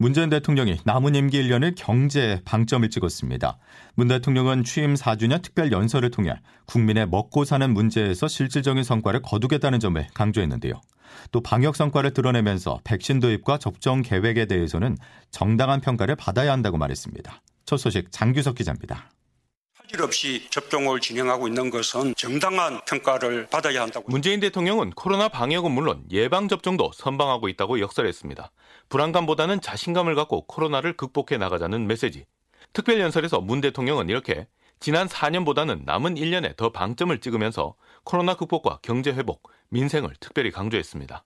문재인 대통령이 남은 임기 1년을 경제에 방점을 찍었습니다. 문 대통령은 취임 4주년 특별 연설을 통해 국민의 먹고 사는 문제에서 실질적인 성과를 거두겠다는 점을 강조했는데요. 또 방역 성과를 드러내면서 백신 도입과 접종 계획에 대해서는 정당한 평가를 받아야 한다고 말했습니다. 첫 소식 장규석 기자입니다. 할일 없이 접종을 진행하고 있는 것은 정당한 평가를 받아야 한다고. 문재인 대통령은 코로나 방역은 물론 예방 접종도 선방하고 있다고 역설했습니다. 불안감보다는 자신감을 갖고 코로나를 극복해 나가자는 메시지. 특별 연설에서 문 대통령은 이렇게 지난 4년보다는 남은 1년에 더 방점을 찍으면서 코로나 극복과 경제 회복, 민생을 특별히 강조했습니다.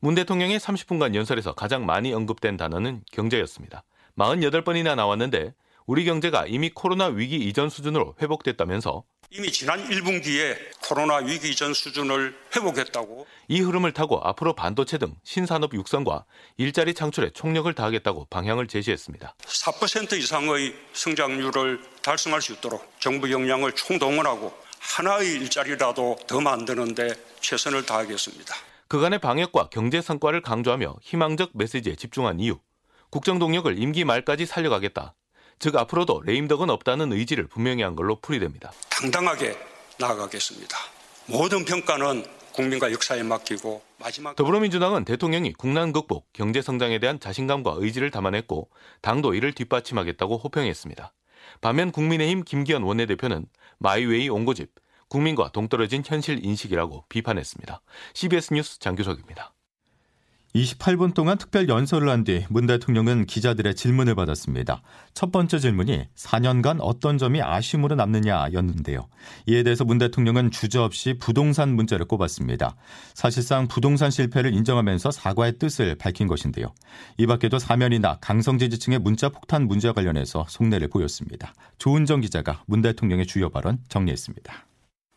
문 대통령의 30분간 연설에서 가장 많이 언급된 단어는 경제였습니다. 48번이나 나왔는데 우리 경제가 이미 코로나 위기 이전 수준으로 회복됐다면서 이미 지난 1분기에 코로나 위기 이전 수준을 회복했다고 이 흐름을 타고 앞으로 반도체 등 신산업 육성과 일자리 창출에 총력을 다하겠다고 방향을 제시했습니다. 4% 이상의 성장률을 달성할 수 있도록 정부 역량을 총동원하고 하나의 일자리라도 더 만드는데 최선을 다하겠습니다. 그간의 방역과 경제 성과를 강조하며 희망적 메시지에 집중한 이유, 국정 동력을 임기 말까지 살려가겠다. 즉 앞으로도 레임덕은 없다는 의지를 분명히 한 걸로 풀이됩니다. 당당하게 나아가겠습니다. 모든 평가는 국민과 역사에 맡기고 마지막 더불어민주당은 대통령이 국난 극복, 경제 성장에 대한 자신감과 의지를 담아냈고 당도 이를 뒷받침하겠다고 호평했습니다. 반면 국민의힘 김기현 원내대표는 마이웨이 온고집, 국민과 동떨어진 현실 인식이라고 비판했습니다. CBS 뉴스 장규석입니다. 28분 동안 특별 연설을 한 뒤 문 대통령은 기자들의 질문을 받았습니다. 첫 번째 질문이 4년간 어떤 점이 아쉬움으로 남느냐였는데요. 이에 대해서 문 대통령은 주저없이 부동산 문제를 꼽았습니다. 사실상 부동산 실패를 인정하면서 사과의 뜻을 밝힌 것인데요. 이 밖에도 사면이나 강성지 지층의 문자 폭탄 문제와 관련해서 속내를 보였습니다. 조은정 기자가 문 대통령의 주요 발언 정리했습니다.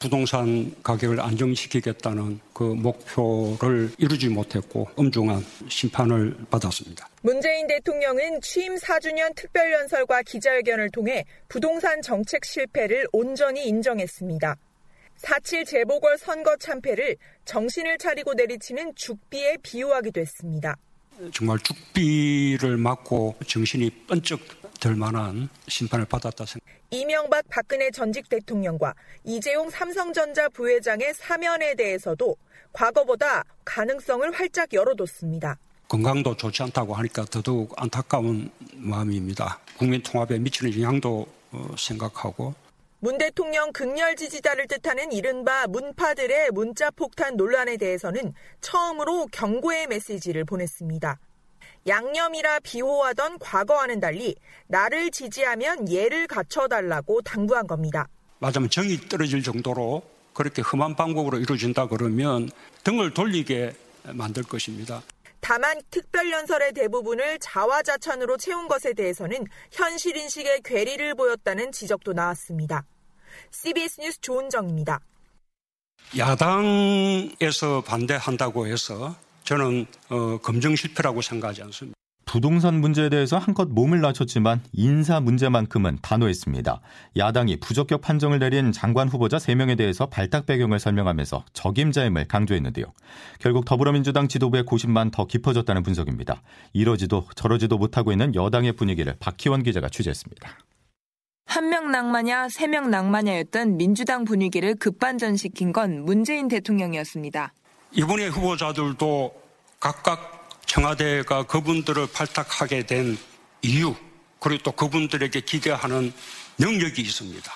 부동산 가격을 안정시키겠다는 그 목표를 이루지 못했고 엄중한 심판을 받았습니다. 문재인 대통령은 취임 4주년 특별연설과 기자회견을 통해 부동산 정책 실패를 온전히 인정했습니다. 4.7 재보궐 선거 참패를 정신을 차리고 내리치는 죽비에 비유하기도 했습니다. 정말 죽비를 맞고 정신이 번쩍 들 만한 심판을 받았다 생각. 이명박 박근혜 전직 대통령과 이재용 삼성전자 부회장의 사면에 대해서도 과거보다 가능성을 활짝 열어뒀습니다. 건강도 좋지 않다고 하니까 더더욱 안타까운 마음입니다. 국민 통합에 미치는 영향도 생각하고 문 대통령 극렬 지지자를 뜻하는 이른바 문파들의 문자 폭탄 논란에 대해서는 처음으로 경고의 메시지를 보냈습니다. 양념이라 비호하던 과거와는 달리 나를 지지하면 예를 갖춰달라고 당부한 겁니다. 맞으면 정이 떨어질 정도로 그렇게 험한 방법으로 이루어진다 그러면 등을 돌리게 만들 것입니다. 다만 특별연설의 대부분을 자화자찬으로 채운 것에 대해서는 현실인식의 괴리를 보였다는 지적도 나왔습니다. CBS 뉴스 조은정입니다. 야당에서 반대한다고 해서 저는 어, 검증 실패라고 생각하지 않습니다. 부동산 문제에 대해서 한껏 몸을 낮췄지만 인사 문제만큼은 단호했습니다. 야당이 부적격 판정을 내린 장관 후보자 3명에 대해서 발탁 배경을 설명하면서 적임자임을 강조했는데요. 결국 더불어민주당 지도부의 고심만 더 깊어졌다는 분석입니다. 이러지도 저러지도 못하고 있는 여당의 분위기를 박희원 기자가 취재했습니다. 한명 낭마냐, 세 명 낭마냐였던 민주당 분위기를 급반전시킨 건 문재인 대통령이었습니다. 이번의 후보자들도 각각 청와대가 그분들을 발탁하게 된 이유, 그리고 또 그분들에게 기대하는 능력이 있습니다.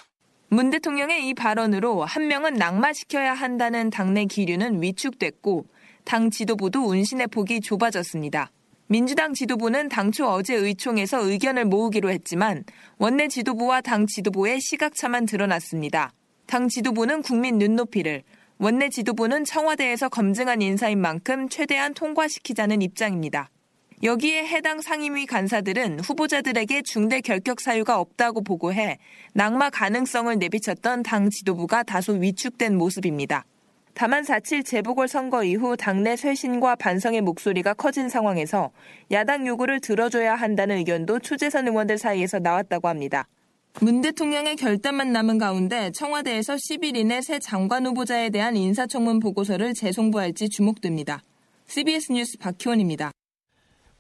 문 대통령의 이 발언으로 한 명은 낙마시켜야 한다는 당내 기류는 위축됐고 당 지도부도 운신의 폭이 좁아졌습니다. 민주당 지도부는 당초 어제 의총에서 의견을 모으기로 했지만 원내 지도부와 당 지도부의 시각차만 드러났습니다. 당 지도부는 국민 눈높이를, 원내 지도부는 청와대에서 검증한 인사인 만큼 최대한 통과시키자는 입장입니다. 여기에 해당 상임위 간사들은 후보자들에게 중대 결격 사유가 없다고 보고해 낙마 가능성을 내비쳤던 당 지도부가 다소 위축된 모습입니다. 다만 4.7 재보궐선거 이후 당내 쇄신과 반성의 목소리가 커진 상황에서 야당 요구를 들어줘야 한다는 의견도 추재선 의원들 사이에서 나왔다고 합니다. 문 대통령의 결단만 남은 가운데 청와대에서 10일 이내 새 장관 후보자에 대한 인사청문 보고서를 재송부할지 주목됩니다. CBS 뉴스 박희원입니다.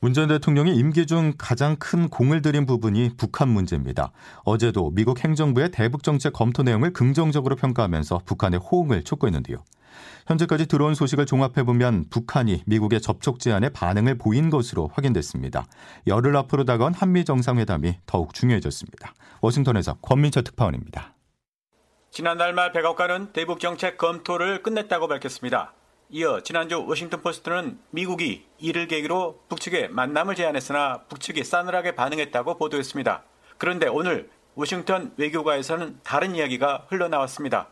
문 전 대통령이 임기 중 가장 큰 공을 들인 부분이 북한 문제입니다. 어제도 미국 행정부의 대북 정책 검토 내용을 긍정적으로 평가하면서 북한의 호응을 촉구했는데요. 현재까지 들어온 소식을 종합해보면 북한이 미국의 접촉 제안에 반응을 보인 것으로 확인됐습니다. 열흘 앞으로 다가온 한미 정상회담이 더욱 중요해졌습니다. 워싱턴에서 권민철 특파원입니다. 지난달 말 백악관은 대북 정책 검토를 끝냈다고 밝혔습니다. 이어 지난주 워싱턴 포스트는 미국이 이를 계기로 북측에 만남을 제안했으나 북측이 싸늘하게 반응했다고 보도했습니다. 그런데 오늘 워싱턴 외교가에서는 다른 이야기가 흘러나왔습니다.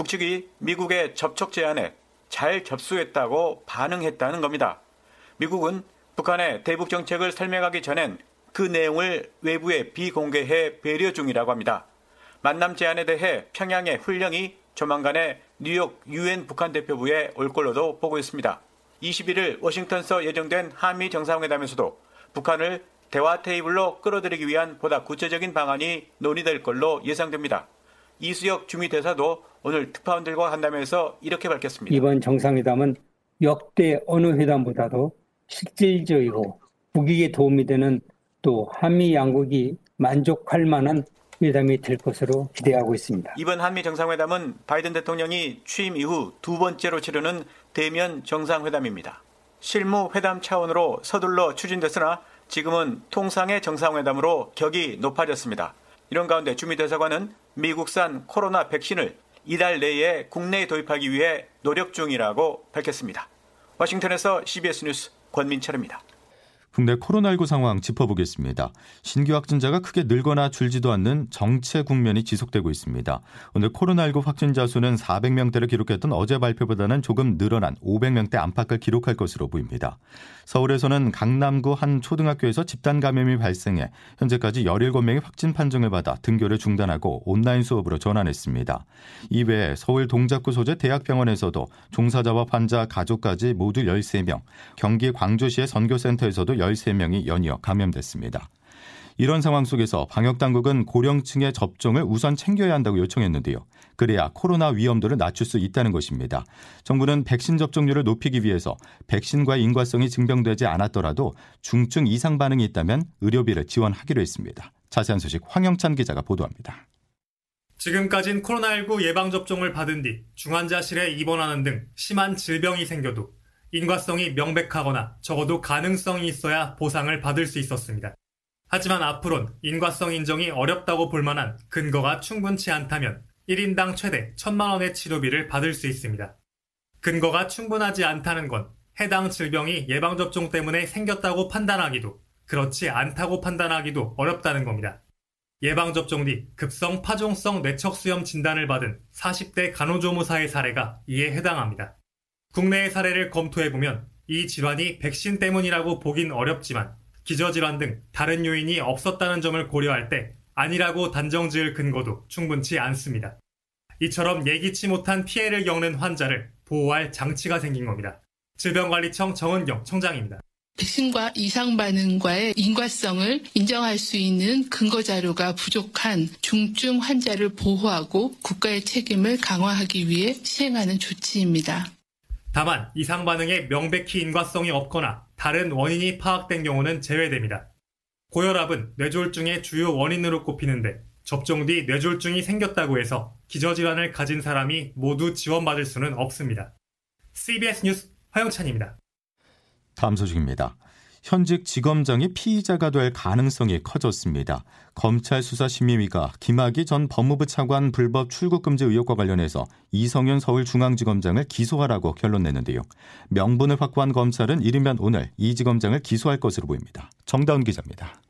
북측이 미국의 접촉 제안에 잘 접수했다고 반응했다는 겁니다. 미국은 북한의 대북 정책을 설명하기 전엔 그 내용을 외부에 비공개해 배려 중이라고 합니다. 만남 제안에 대해 평양의 훈령이 조만간에 뉴욕 유엔 북한 대표부에 올 걸로도 보고 있습니다. 21일 워싱턴서 예정된 한미 정상회담에서도 북한을 대화 테이블로 끌어들이기 위한 보다 구체적인 방안이 논의될 걸로 예상됩니다. 이수혁 주미대사도 오늘 특파원들과 한담회에서 이렇게 밝혔습니다. 이번 정상회담은 역대 어느 회담보다도 실질적이고 국익에 도움이 되는 또 한미 양국이 만족할 만한 회담이 될 것으로 기대하고 있습니다. 이번 한미 정상회담은 바이든 대통령이 취임 이후 두 번째로 치르는 대면 정상회담입니다. 실무 회담 차원으로 서둘러 추진됐으나 지금은 통상의 정상회담으로 격이 높아졌습니다. 이런 가운데 주미 대사관은 미국산 코로나 백신을 이달 내에 국내에 도입하기 위해 노력 중이라고 밝혔습니다. 워싱턴에서 CBS 뉴스 권민철입니다. 국내 코로나19 상황 짚어보겠습니다. 신규 확진자가 크게 늘거나 줄지도 않는 정체 국면이 지속되고 있습니다. 오늘 코로나19 확진자 수는 400명대를 기록했던 어제 발표보다는 조금 늘어난 500명대 안팎을 기록할 것으로 보입니다. 서울에서는 강남구 한 초등학교에서 집단 감염이 발생해 현재까지 17명이 확진 판정을 받아 등교를 중단하고 온라인 수업으로 전환했습니다. 이외에 서울 동작구 소재 대학병원에서도 종사자와 환자 가족까지 모두 13명, 경기 광주시의 선교센터에서도 13명이 연이어 감염됐습니다. 이런 상황 속에서 방역당국은 고령층의 접종을 우선 챙겨야 한다고 요청했는데요. 그래야 코로나 위험도를 낮출 수 있다는 것입니다. 정부는 백신 접종률을 높이기 위해서 백신과의 인과성이 증명되지 않았더라도 중증 이상 반응이 있다면 의료비를 지원하기로 했습니다. 자세한 소식 황영찬 기자가 보도합니다. 지금까진 코로나19 예방접종을 받은 뒤 중환자실에 입원하는 등 심한 질병이 생겨도 인과성이 명백하거나 적어도 가능성이 있어야 보상을 받을 수 있었습니다. 하지만 앞으론 인과성 인정이 어렵다고 볼 만한 근거가 충분치 않다면 1인당 최대 1천만 원의 치료비를 받을 수 있습니다. 근거가 충분하지 않다는 건 해당 질병이 예방접종 때문에 생겼다고 판단하기도 그렇지 않다고 판단하기도 어렵다는 겁니다. 예방접종 뒤 급성 파종성 뇌척수염 진단을 받은 40대 간호조무사의 사례가 이에 해당합니다. 국내의 사례를 검토해보면 이 질환이 백신 때문이라고 보긴 어렵지만 기저질환 등 다른 요인이 없었다는 점을 고려할 때 아니라고 단정 지을 근거도 충분치 않습니다. 이처럼 예기치 못한 피해를 겪는 환자를 보호할 장치가 생긴 겁니다. 질병관리청 정은경 청장입니다. 백신과 이상 반응과의 인과성을 인정할 수 있는 근거 자료가 부족한 중증 환자를 보호하고 국가의 책임을 강화하기 위해 시행하는 조치입니다. 다만 이상 반응에 명백히 인과성이 없거나 다른 원인이 파악된 경우는 제외됩니다. 고혈압은 뇌졸중의 주요 원인으로 꼽히는데 접종 뒤 뇌졸중이 생겼다고 해서 기저질환을 가진 사람이 모두 지원받을 수는 없습니다. CBS 뉴스 화영찬입니다. 다음 소식입니다. 현직 지검장이 피의자가 될 가능성이 커졌습니다. 검찰 수사심의위가 김학의 전 법무부 차관 불법 출국금지 의혹과 관련해서 이성윤 서울중앙지검장을 기소하라고 결론 냈는데요. 명분을 확보한 검찰은 이르면 오늘 이 지검장을 기소할 것으로 보입니다. 정다운 기자입니다.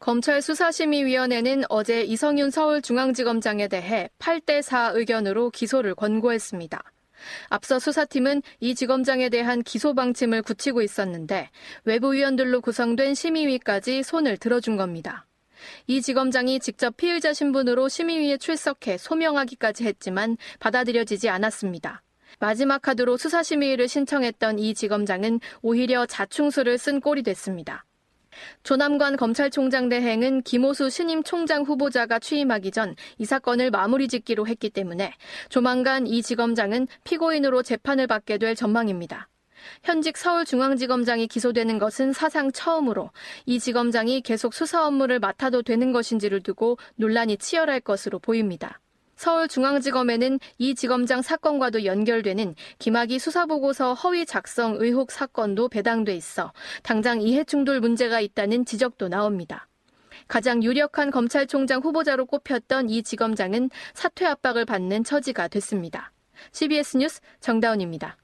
검찰 수사심의위원회는 어제 이성윤 서울중앙지검장에 대해 8대4 의견으로 기소를 권고했습니다. 앞서 수사팀은 이 지검장에 대한 기소 방침을 굳히고 있었는데 외부위원들로 구성된 심의위까지 손을 들어준 겁니다. 이 지검장이 직접 피의자 신분으로 심의위에 출석해 소명하기까지 했지만 받아들여지지 않았습니다. 마지막 카드로 수사심의를 신청했던 이 지검장은 오히려 자충수를 쓴 꼴이 됐습니다. 조남관 검찰총장 대행은 김호수 신임 총장 후보자가 취임하기 전 이 사건을 마무리 짓기로 했기 때문에 조만간 이 지검장은 피고인으로 재판을 받게 될 전망입니다. 현직 서울중앙지검장이 기소되는 것은 사상 처음으로 이 지검장이 계속 수사 업무를 맡아도 되는 것인지를 두고 논란이 치열할 것으로 보입니다. 서울중앙지검에는 이 지검장 사건과도 연결되는 김학의 수사보고서 허위 작성 의혹 사건도 배당돼 있어 당장 이해충돌 문제가 있다는 지적도 나옵니다. 가장 유력한 검찰총장 후보자로 꼽혔던 이 지검장은 사퇴 압박을 받는 처지가 됐습니다. CBS 뉴스 정다운입니다.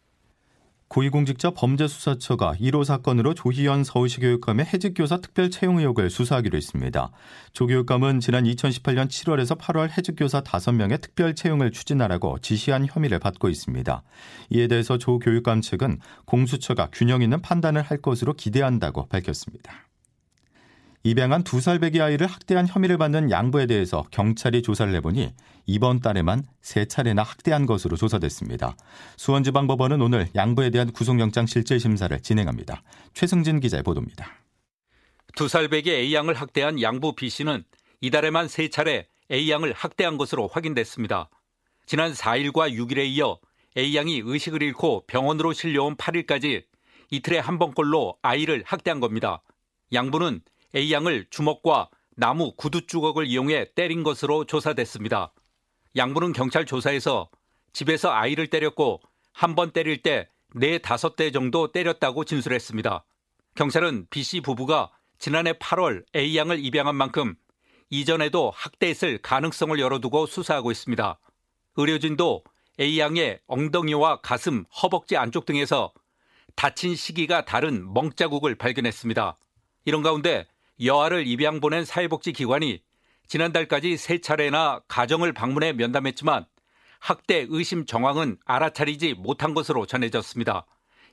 고위공직자 범죄수사처가 1호 사건으로 조희연 서울시 교육감의 해직교사 특별 채용 의혹을 수사하기로 했습니다. 조 교육감은 지난 2018년 7월에서 8월 해직교사 5명의 특별 채용을 추진하라고 지시한 혐의를 받고 있습니다. 이에 대해서 조 교육감 측은 공수처가 균형 있는 판단을 할 것으로 기대한다고 밝혔습니다. 입양한 두 살 배기 아이를 학대한 혐의를 받는 양부에 대해서 경찰이 조사를 해보니 이번 달에만 세 차례나 학대한 것으로 조사됐습니다. 수원지방법원은 오늘 양부에 대한 구속영장 실질심사를 진행합니다. 최승진 기자의 보도입니다. 두 살 배기 A양을 학대한 양부 B씨는 이달에만 세 차례 A양을 학대한 것으로 확인됐습니다. 지난 4일과 6일에 이어 A양이 의식을 잃고 병원으로 실려온 8일까지 이틀에 한 번꼴로 아이를 학대한 겁니다. 양부는 A양을 주먹과 나무 구두 주걱을 이용해 때린 것으로 조사됐습니다. 양부는 경찰 조사에서 집에서 아이를 때렸고 한 번 때릴 때네 다섯 대 정도 때렸다고 진술했습니다. 경찰은 B씨 부부가 지난해 8월 A양을 입양한 만큼 이전에도 학대했을 가능성을 열어두고 수사하고 있습니다. 의료진도 A양의 엉덩이와 가슴, 허벅지 안쪽 등에서 다친 시기가 다른 멍자국을 발견했습니다. 이런 가운데 여아를 입양 보낸 사회복지기관이 지난달까지 세 차례나 가정을 방문해 면담했지만 학대 의심 정황은 알아차리지 못한 것으로 전해졌습니다.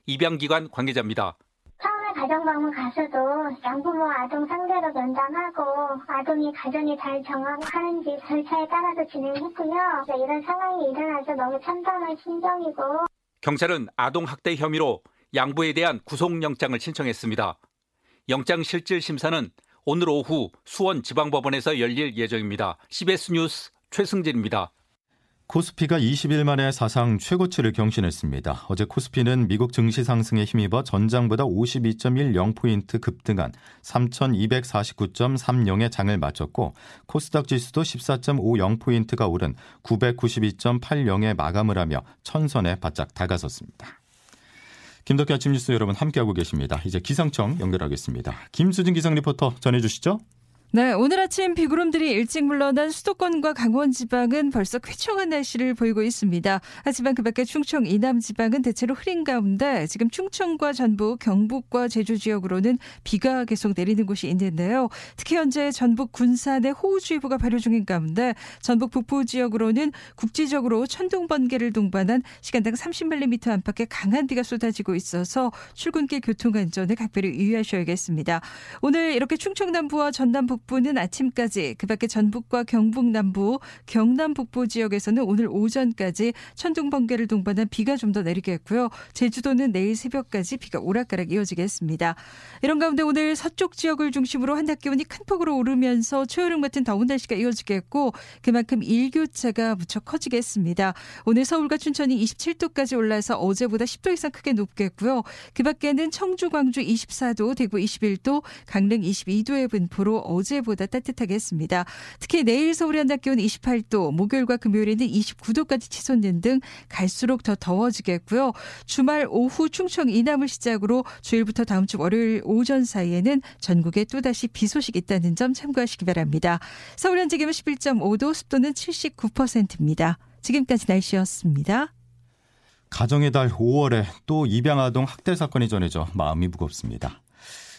입양기관 관계자입니다. 처음에 가정 방문 가서도 양부모 아동 상대로 면담하고 아동이 가정이 잘 정황하는지 절차에 따라서 진행했고요. 이런 상황이 일어나서 너무 참담한 심정이고 경찰은 아동 학대 혐의로 양부에 대한 구속영장을 신청했습니다. 영장 실질 심사는 오늘 오후 수원 지방법원에서 열릴 예정입니다. CBS 뉴스 최승진입니다. 코스피가 20일 만에 사상 최고치를 경신했습니다. 어제 코스피는 미국 증시 상승에 힘입어 전장보다 52.10포인트 급등한 3,249.30의 장을 마쳤고 코스닥 지수도 14.50포인트가 오른 992.80에 마감을 하며 천선에 바짝 다가섰습니다. 김덕기 아침 뉴스 여러분 함께하고 계십니다. 이제 기상청 연결하겠습니다. 김수진 기상 리포터 전해주시죠. 네, 오늘 아침 비구름들이 일찍 물러난 수도권과 강원 지방은 벌써 쾌청한 날씨를 보이고 있습니다. 하지만 그 밖에 충청 이남 지방은 대체로 흐린 가운데 지금 충청과 전북, 경북과 제주 지역으로는 비가 계속 내리는 곳이 있는데요. 특히 현재 전북 군산에 호우주의보가 발효 중인 가운데 전북 북부 지역으로는 국지적으로 천둥 번개를 동반한 시간당 30mm 안팎의 강한 비가 쏟아지고 있어서 출근길 교통 안전에 각별히 유의하셔야겠습니다. 오늘 이렇게 충청 남부와 전남 북 북부는 아침까지 그밖에 전북과 경북 남부, 경남 북부 지역에서는 오늘 오전까지 천둥 번개를 동반한 비가 좀 더 내리겠고요. 제주도는 내일 새벽까지 비가 오락가락 이어지겠습니다. 이런 가운데 오늘 서쪽 지역을 중심으로 한낮 기온이 큰 폭으로 오르면서 초여름 같은 더운 날씨가 이어지겠고 그만큼 일교차가 무척 커지겠습니다. 오늘 서울과 춘천이 27도까지 올라서 어제보다 10도 이상 크게 높겠고요. 그 밖에는 청주, 광주 24도, 대구 21도, 강릉 22도의 분포로 어제 어제보다 따뜻하게 했습니다. 특히 내일 서울의 한낮 기온 28도, 목요일과 금요일에는 29도까지 치솟는 등 갈수록 더 더워지겠고요. 주말 오후 충청 이남을 시작으로 주일부터 다음 주 월요일 오전 사이에는 전국에 또다시 비 소식 있다는 점 참고하시기 바랍니다. 서울 현재 기온 11.5도, 습도는 79%입니다. 지금까지 날씨였습니다. 가정의 달 5월에 또 입양아동 학대 사건이 전해져 마음이 무겁습니다.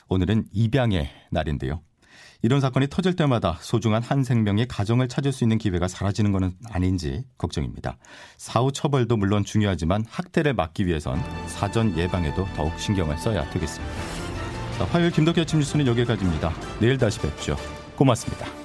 오늘은 입양의 날인데요. 이런 사건이 터질 때마다 소중한 한 생명의 가정을 찾을 수 있는 기회가 사라지는 것은 아닌지 걱정입니다. 사후 처벌도 물론 중요하지만 학대를 막기 위해선 사전 예방에도 더욱 신경을 써야 되겠습니다. 자, 화요일 김덕기 아침 뉴스는 여기까지입니다. 내일 다시 뵙죠. 고맙습니다.